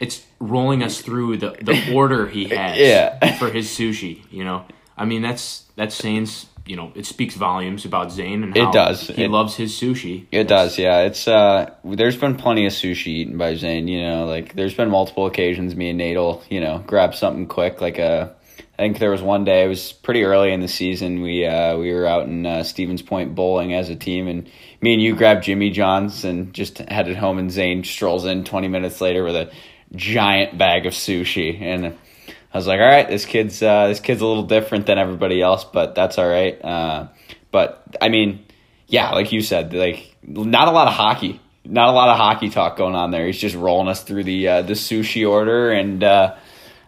it's rolling us through the the order he has Yeah. for his sushi. You know, I mean that's that's Zane's. You know, it speaks volumes about Zane and It does. He It- loves his sushi. It does, yeah. It's uh, there's been plenty of sushi eaten by Zane. You know, like there's been multiple occasions me and Nate'll, you know, grab something quick. Like a, I think there was one day. It was pretty early in the season. We uh, we were out in uh, Stevens Point bowling as a team, and me and you grabbed Jimmy John's and just headed home. And Zane strolls in 20 minutes later with a giant bag of sushi, and I was like, all right, this kid's uh, this kid's a little different than everybody else, but that's all right. Uh, but I mean, yeah, like you said, like not a lot of hockey, not a lot of hockey talk going on there. He's just rolling us through the uh, the sushi order, and uh,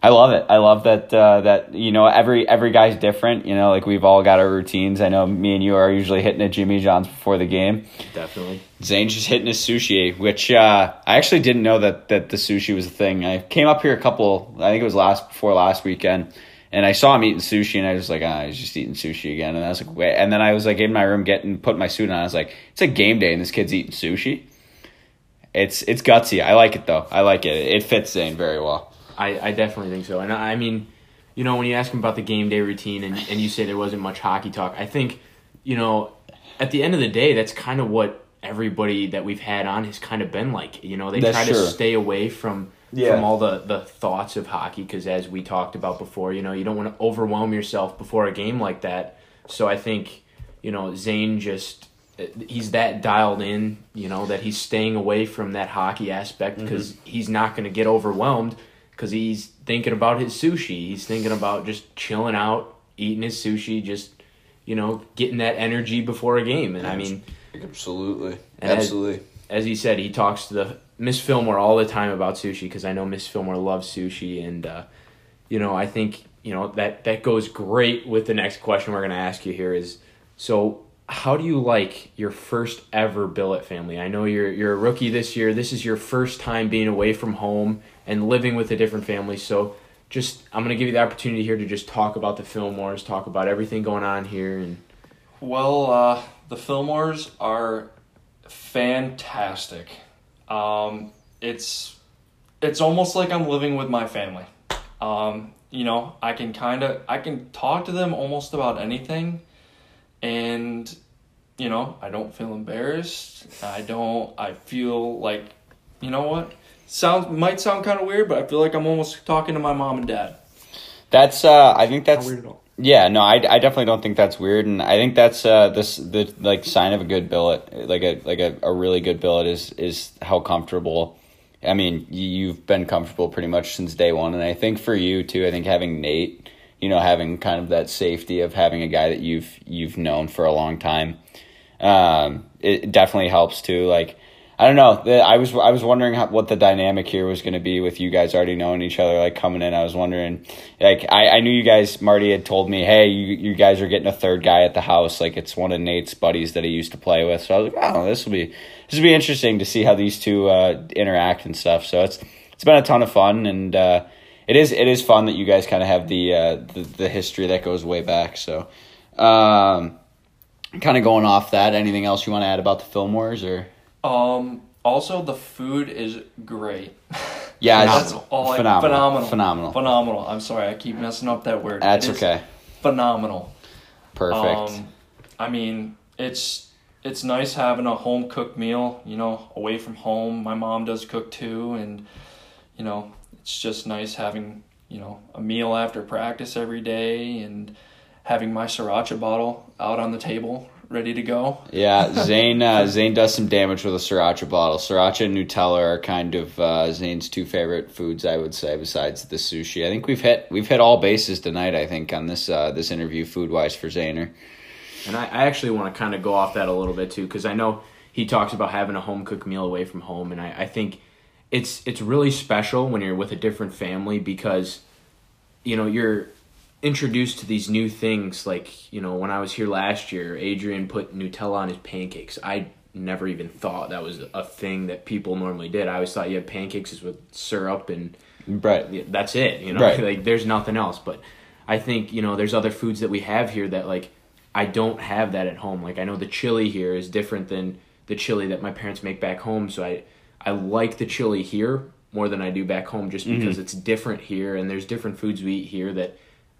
I love it. I love that uh, that you know every every guy's different. You know, like we've all got our routines. I know me and you are usually hitting a Jimmy John's before the game. Definitely. Zane's just hitting his sushi, which uh, I actually didn't know that that the sushi was a thing. I came up here a couple, I think it was last before last weekend, and I saw him eating sushi, and I was like, ah, he's just eating sushi again. And I was like, wait, and then I was like in my room getting put my suit on. I was like, it's a game day, and this kid's eating sushi. It's it's gutsy. I like it though. I like it. It fits Zane very well. I, I definitely think so. And I I mean, you know, when you ask him about the game day routine and, and you say there wasn't much hockey talk, I think, you know, at the end of the day, that's kind of what everybody that we've had on has kind of been like. You know, they That's try to true. stay away from Yeah. from all the, the thoughts of hockey because as we talked about before, you know, you don't want to overwhelm yourself before a game like that. So I think, you know, Zane just he's that dialed in, you know, that he's staying away from that hockey aspect mm-hmm. because he's not going to get overwhelmed because he's thinking about his sushi. He's thinking about just chilling out, eating his sushi, just you know, getting that energy before a game. And I mean, Absolutely. absolutely. as- as he said, he talks to the Miss Fillmore all the time about sushi because I know Miss Fillmore loves sushi, and uh, you know, I think you know that that goes great with the next question we're going to ask you here is so how do you like your first ever billet family? I know you're you're a rookie this year. This is your first time being away from home and living with a different family. So just I'm to give you the opportunity here to just talk about the Fillmores, talk about everything going on here and Well, uh, the Fillmores are fantastic. Um, it's it's almost like I'm living with my family. Um, you know, I can kind of I can talk to them almost about anything, and you know, I don't feel embarrassed. I don't. I feel like, you know what? Sounds might sound kind of weird, but I feel like I'm almost talking to my mom and dad. That's uh, I think that's weird at all. yeah, no, I, I definitely don't think that's weird, and I think that's uh this the like sign of a good billet, like a like a, a really good billet is is how comfortable. I mean, you, you've been comfortable pretty much since day one, and I think for you too. I think having Nate, you know, having kind of that safety of having a guy that you've you've known for a long time, um, it definitely helps too. Like, I don't know. I was I was wondering how, what the dynamic here was going to be with you guys already knowing each other. Like coming in, I was wondering. Like I, I knew you guys. Marty had told me, hey, you you guys are getting a third guy at the house. Like it's one of Nate's buddies that he used to play with. So I was like, oh, this will be this will be interesting to see how these two uh, interact and stuff. So it's it's been a ton of fun and. Uh, it is it is fun that you guys kind of have the, uh, the the history that goes way back. So, um, kind of going off that. Anything else you want to add about the Fillmores or? Um. Also, the food is great. Yeah, it's That's all I, phenomenal. phenomenal. Phenomenal. Phenomenal. I'm sorry, I keep messing up that word. That's It is okay. Phenomenal. Perfect. Um, I mean, it's it's nice having a home cooked meal. You know, away from home. My mom does cook too, and you know, it's just nice having you know a meal after practice every day, and having my sriracha bottle out on the table ready to go. yeah, Zane uh, Zane does some damage with a sriracha bottle. Sriracha and Nutella are kind of uh, Zane's two favorite foods, I would say, besides the sushi. I think we've hit we've hit all bases tonight. I think on this uh, this interview, food wise for Zaner. And I, I actually want to kind of go off that a little bit too, because I know he talks about having a home cooked meal away from home, and I, I think it's it's really special when you're with a different family because you know you're introduced to these new things. Like you know, when I was here last year, Adrian put Nutella on his pancakes. I never even thought that was a thing that people normally did. I always thought you had pancakes with syrup and Right. that's it you know Right. like there's nothing else but i think you know there's other foods that we have here that like i don't have that at home like i know the chili here is different than the chili that my parents make back home so i i like the chili here more than i do back home just mm-hmm. because it's different here and there's different foods we eat here that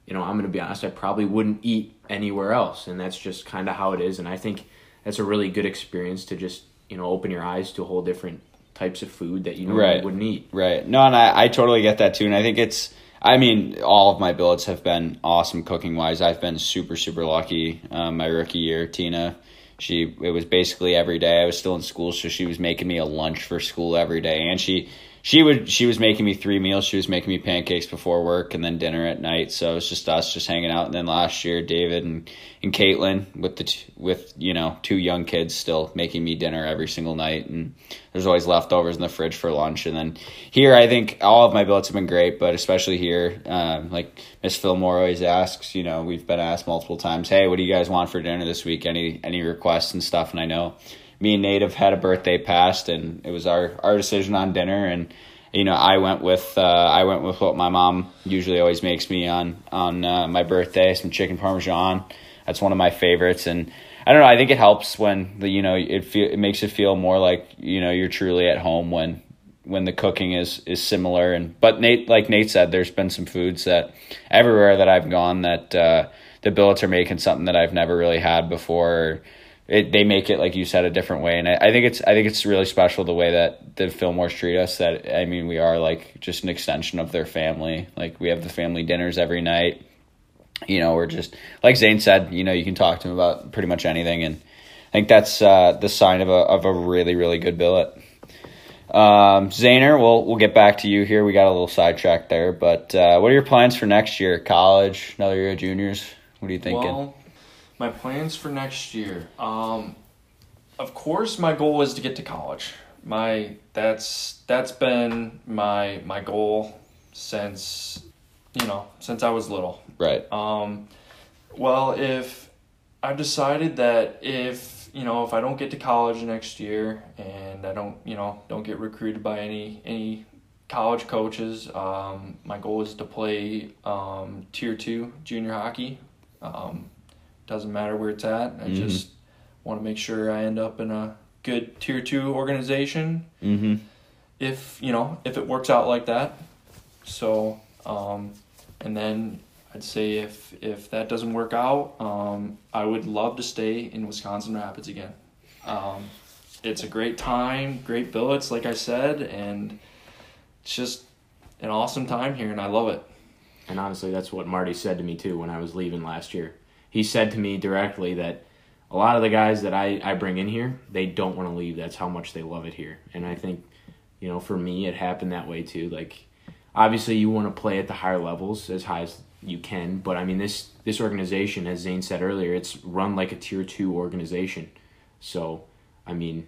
you know i'm going to be honest i probably wouldn't eat anywhere else and that's just kind of how it is and i think that's a really good experience to just you know open your eyes to a whole different types of food that you normally Right. wouldn't eat Right. No, and I, I totally get that too. And I think it's, I mean, all of my billets have been awesome cooking wise. I've been super, super lucky. Um, my rookie year, Tina, she, it was basically every day. I was still in school, so she was making me a lunch for school every day. And she, she would, she was making me three meals. She was making me pancakes before work and then dinner at night. So it was just us just hanging out. And then last year, David and, and Caitlin with the, t- with, you know, two young kids still making me dinner every single night. And there's always leftovers in the fridge for lunch. And then here, I think all of my billets have been great, but especially here, um, like Miss Fillmore always asks, you know, we've been asked multiple times, hey, what do you guys want for dinner this week? Any any requests and stuff? And I know me and Nate have had a birthday past, and it was our our decision on dinner, and you know, I went with uh, I went with what my mom usually always makes me on on uh, my birthday, some chicken parmesan. That's one of my favorites, and I don't know. I think it helps when the you know it feel it makes it feel more like you know you're truly at home when when the cooking is is similar. And but Nate, like Nate said, there's been some foods that everywhere that I've gone that uh, the billets are making something that I've never really had before. It, they make it like you said a different way, and I, I think it's I think it's really special the way that the Fillmores treat us. That I mean, we are like just an extension of their family. Like we have the family dinners every night you know, we're just like Zane said, you know, you can talk to him about pretty much anything, and I think that's uh, the sign of a of a really really good billet. Um, Zaner, we'll we'll get back to you here. We got a little sidetracked there, but uh, what are your plans for next year? College, another year of juniors. What are you thinking? Well, my plans for next year. Um, of course, my goal is to get to college. My that's that's been my my goal since you know, since I was little. Right. Um, well, if I've decided that if you know if I don't get to college next year and I don't you know don't get recruited by any any college coaches, um, my goal is to play um, tier two junior hockey. Um, doesn't matter where it's at. I Mhm. just want to make sure I end up in a good tier two organization Mm-hmm. if you know if it works out like that so um, and then i'd say if if that doesn't work out um, i would love to stay in wisconsin rapids again um, it's a great time great billets like i said and it's just an awesome time here and i love it And honestly, that's what Marty said to me too when I was leaving last year. He said to me directly that a lot of the guys that I, I bring in here, they don't want to leave. That's how much they love it here. And I think, you know, for me, it happened that way too. Like, obviously, you want to play at the higher levels as high as you can. But I mean, this this organization, as Zane said earlier, it's run like a tier two organization. So, I mean,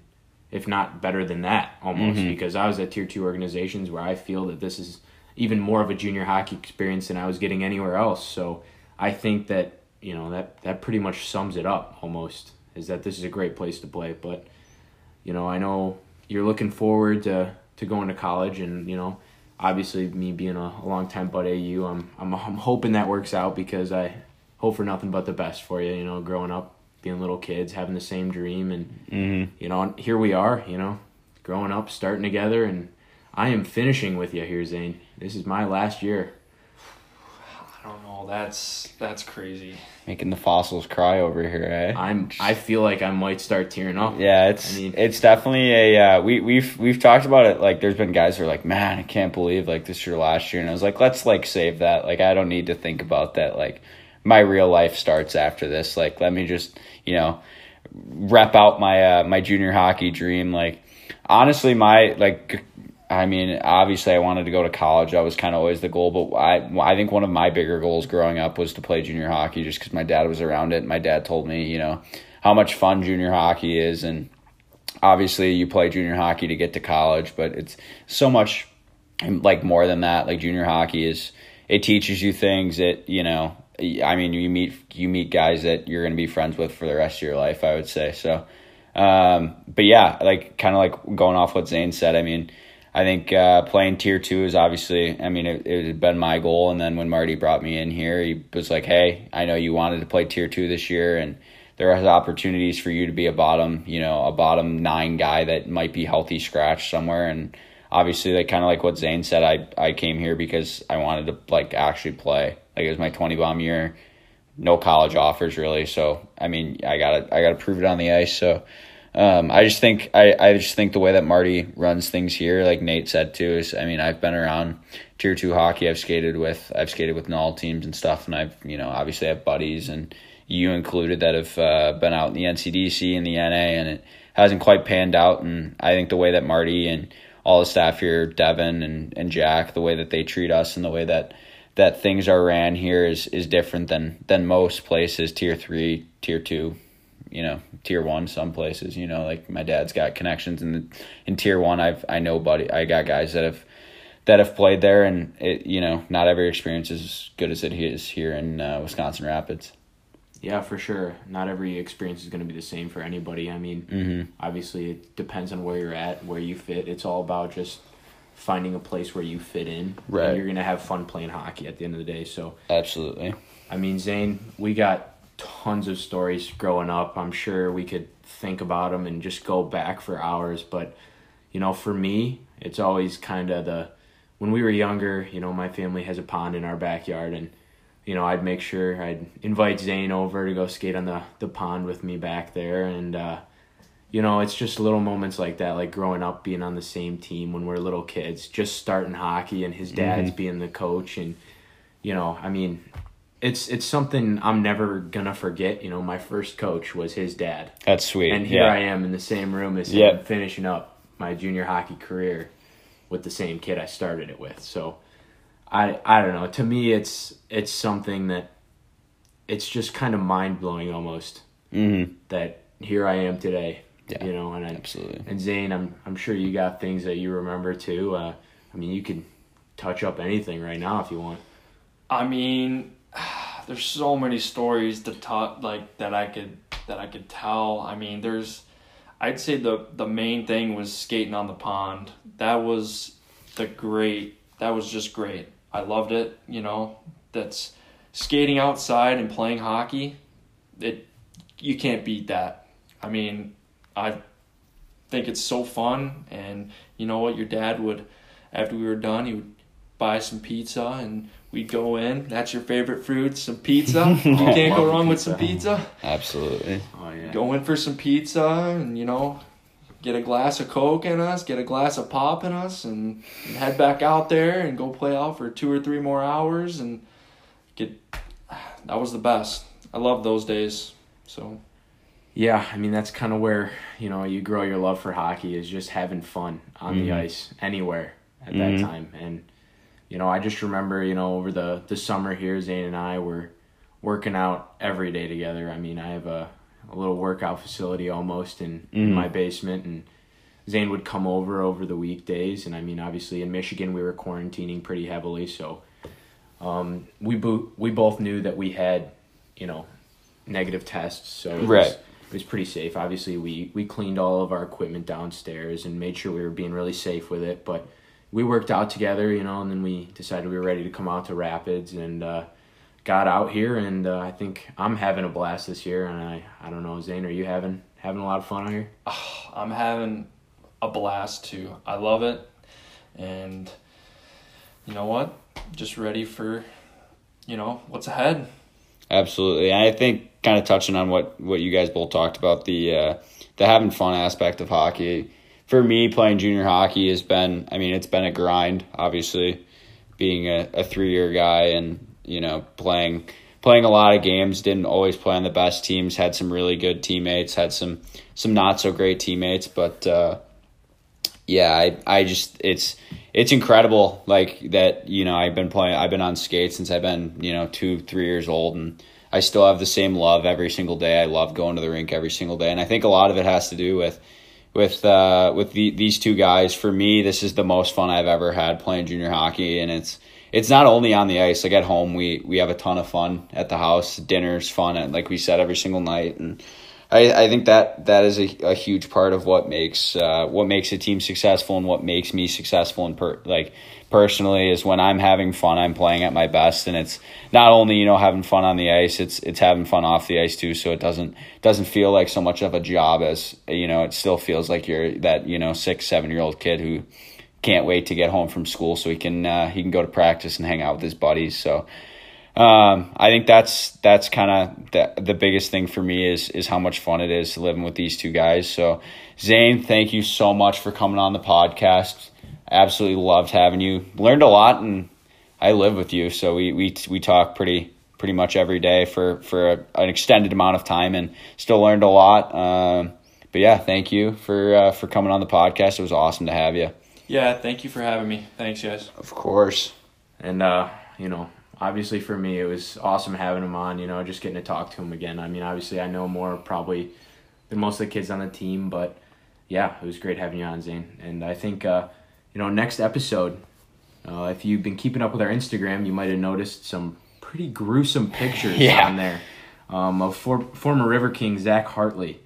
if not better than that, almost Mhm. because I was at tier two organizations where I feel that this is even more of a junior hockey experience than I was getting anywhere else. So I think that you know that that pretty much sums it up almost is that this is a great place to play. But you know I know you're looking forward to to going to college, and you know obviously me being a, a long time bud AU, I'm I'm I'm hoping that works out because I hope for nothing but the best for you. You know, growing up, being little kids, having the same dream, and Mm-hmm. you know here we are. You know, growing up, starting together, and I am finishing with you here, Zane. This is my last year. I don't know that's that's crazy Making the fossils cry over here, eh? I'm. I feel like I might start tearing up. Yeah, it's I mean- it's definitely a uh, we we've we've talked about it. Like, there's been guys who are like, "Man, I can't believe like this is your last year," and I was like, "Let's like save that. Like, I don't need to think about that. Like, my real life starts after this. Like, let me just you know rep out my uh, my junior hockey dream. Like, honestly, my like." I mean, obviously, I wanted to go to college. That was kind of always the goal. But I, I think one of my bigger goals growing up was to play junior hockey, just because my dad was around it. My dad told me, you know, how much fun junior hockey is, and obviously you play junior hockey to get to college but it's so much like more than that like junior hockey is it teaches you things that you know i mean you meet you meet guys that you're going to be friends with for the rest of your life i would say so um but yeah like kind of like going off what zane said i mean i think uh playing tier two is obviously i mean it, it had been my goal and then when marty brought me in here he was like hey i know you wanted to play tier two this year and there are opportunities for you to be a bottom, you know, a bottom nine guy that might be healthy scratch somewhere. And obviously, like kind of like what Zane said, I I came here because I wanted to like actually play. Like it was my twenty bomb year, no college offers really. So I mean, I gotta I gotta prove it on the ice. So. Um, I just think I, I just think the way that Marty runs things here, like Nate said too, is I mean I've been around tier two hockey. I've skated with I've skated with null teams and stuff, and I've you know obviously have buddies and you included that have uh, been out in the NCDC and the NA, and it hasn't quite panned out. And I think the way that Marty and all the staff here, Devin and, and Jack, the way that they treat us and the way that that things are ran here is is different than than most places, tier three, tier two, you know, tier one. Some places, you know, like my dad's got connections in the, in tier one. I've I know buddy, I got guys that have that have played there, and it you know not every experience is as good as it is here in uh, Wisconsin Rapids. Yeah, for sure. Not every experience is going to be the same for anybody. I mean, Mm-hmm. obviously, it depends on where you're at, where you fit. It's all about just finding a place where you fit in. Right. And you're going to have fun playing hockey at the end of the day. So, Absolutely. I mean, Zane, we got tons of stories growing up. I'm sure we could think about them and just go back for hours. But, you know, for me, it's always kind of the when we were younger, you know, my family has a pond in our backyard and you know, I'd make sure I'd invite Zane over to go skate on the, the pond with me back there. And, uh, you know, it's just little moments like that, like growing up, being on the same team when we're little kids, just starting hockey and his dad's being the coach. And, you know, I mean, it's it's something I'm never gonna forget. You know, my first coach was his dad, That's sweet. and here yeah. I am in the same room as him, Yep. finishing up my junior hockey career with the same kid I started it with. So, I I don't know. To me, it's it's something that it's just kind of mind blowing almost Mm-hmm. that here I am today. Yeah. You know, and I, Absolutely. and Zane, I'm I'm sure you got things that you remember too. Uh, I mean, you can touch up anything right now if you want. I mean, there's so many stories to talk like that I could that I could tell. I mean, there's I'd say the the main thing was skating on the pond. That was the great. That was just great. I loved it, you know. That's skating outside and playing hockey. It you can't beat that. I mean, I think it's so fun and you know what your dad would after we were done, he would buy some pizza and we'd go in. That's your favorite food, some pizza. you can't go wrong with some pizza. Absolutely. Oh yeah. Go in for some pizza and you know, get a glass of Coke in us, get a glass of pop in us, and, and head back out there and go play out for two or three more hours and get. That was the best. I love those days. So Yeah, I mean that's kind of where you know you grow your love for hockey is just having fun on the Mhm. ice anywhere at Mhm. that time. And you know, I just remember you know over the the summer here, Zane and I were working out every day together. I mean, I have a a little workout facility almost in, in Mhm. my basement, and Zane would come over over the weekdays. And I mean, obviously in Michigan we were quarantining pretty heavily, so um, we bo- we both knew that we had you know negative tests, so it was, it was pretty safe. Obviously, we we cleaned all of our equipment downstairs and made sure we were being really safe with it. But we worked out together, you know, and then we decided we were ready to come out to Rapids and uh, got out here. And uh, I think I'm having a blast this year. And I I don't know, Zane, are you having having a lot of fun out here? I'm having a blast too. I love it, and you know what? Just ready for, you know, what's ahead. Absolutely. And I think kind of touching on what, what you guys both talked about, the uh, the having fun aspect of hockey. For me, playing junior hockey has been I mean, it's been a grind, obviously, being a, a three year guy and, you know, playing playing a lot of games, didn't always play on the best teams, had some really good teammates, had some some not so great teammates, but uh yeah, I I just it's it's incredible like that you know I've been playing I've been on skates since I've been you know two three years old and I still have the same love every single day. I love going to the rink every single day and I think a lot of it has to do with with uh with the, these two guys for me this is the most fun I've ever had playing junior hockey. And it's it's not only on the ice. Like at home we we have a ton of fun at the house. Dinner's fun and like we said every single night. And I, I think that that is a, a huge part of what makes uh, what makes a team successful and what makes me successful and per, like personally is when I'm having fun I'm playing at my best and it's not only you know having fun on the ice it's it's having fun off the ice too. So it doesn't doesn't feel like so much of a job as you know it still feels like you're that you know six seven year old kid who can't wait to get home from school so he can uh, he can go to practice and hang out with his buddies. So um, I think that's that's kind of the the biggest thing for me is is how much fun it is living with these two guys. So, Zane, thank you so much for coming on the podcast. Absolutely loved having you. Learned a lot, and I live with you, so we we we talk pretty pretty much every day for for a, an extended amount of time, and still learned a lot. Um, but yeah, thank you for uh, for coming on the podcast. It was awesome to have you. Yeah, thank you for having me. Thanks, guys. Of course. And uh, you know, obviously for me, it was awesome having him on. You know, just getting to talk to him again. I mean, obviously, I know more probably than most of the kids on the team, but yeah, it was great having you on, Zane. And I think uh, you know, next episode, uh, if you've been keeping up with our Instagram, you might have noticed some pretty gruesome pictures Yeah. on there um, of for, former River King Zach Hartley.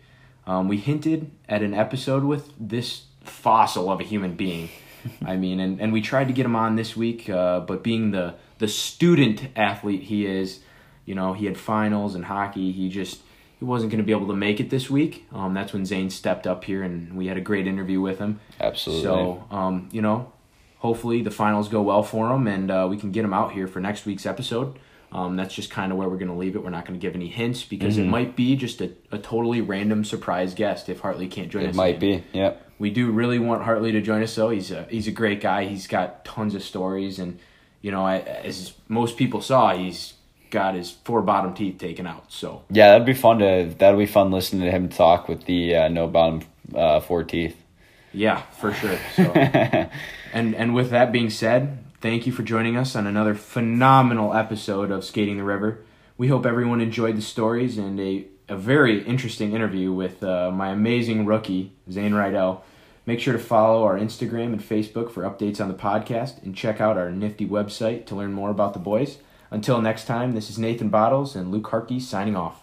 Um, we hinted at an episode with this fossil of a human being. I mean, and, and we tried to get him on this week, uh, but being the the student athlete he is, you know, he had finals and hockey. He just he wasn't going to be able to make it this week. Um, that's when Zane stepped up here, and we had a great interview with him. Absolutely. So, um, you know, hopefully the finals go well for him, and uh, we can get him out here for next week's episode. Um, that's just kind of where we're going to leave it. We're not going to give any hints because it might be just a, a totally random surprise guest if Hartley can't join us. it might again. be. Yep. We do really want Hartley to join us, though. He's a he's a great guy. He's got tons of stories, and you know, I, as most people saw, he's got his four bottom teeth taken out. So Yeah, that'd be fun to that'd be fun listening to him talk with the uh, no bottom uh, four teeth. yeah, for sure. So, and and with that being said, thank you for joining us on another phenomenal episode of Skating the River. We hope everyone enjoyed the stories and a a very interesting interview with uh, my amazing rookie Zane Rydell. Make sure to follow our Instagram and Facebook for updates on the podcast, and check out our nifty website to learn more about the boys. Until next time, this is Nathan Bottles and Luke Harkey signing off.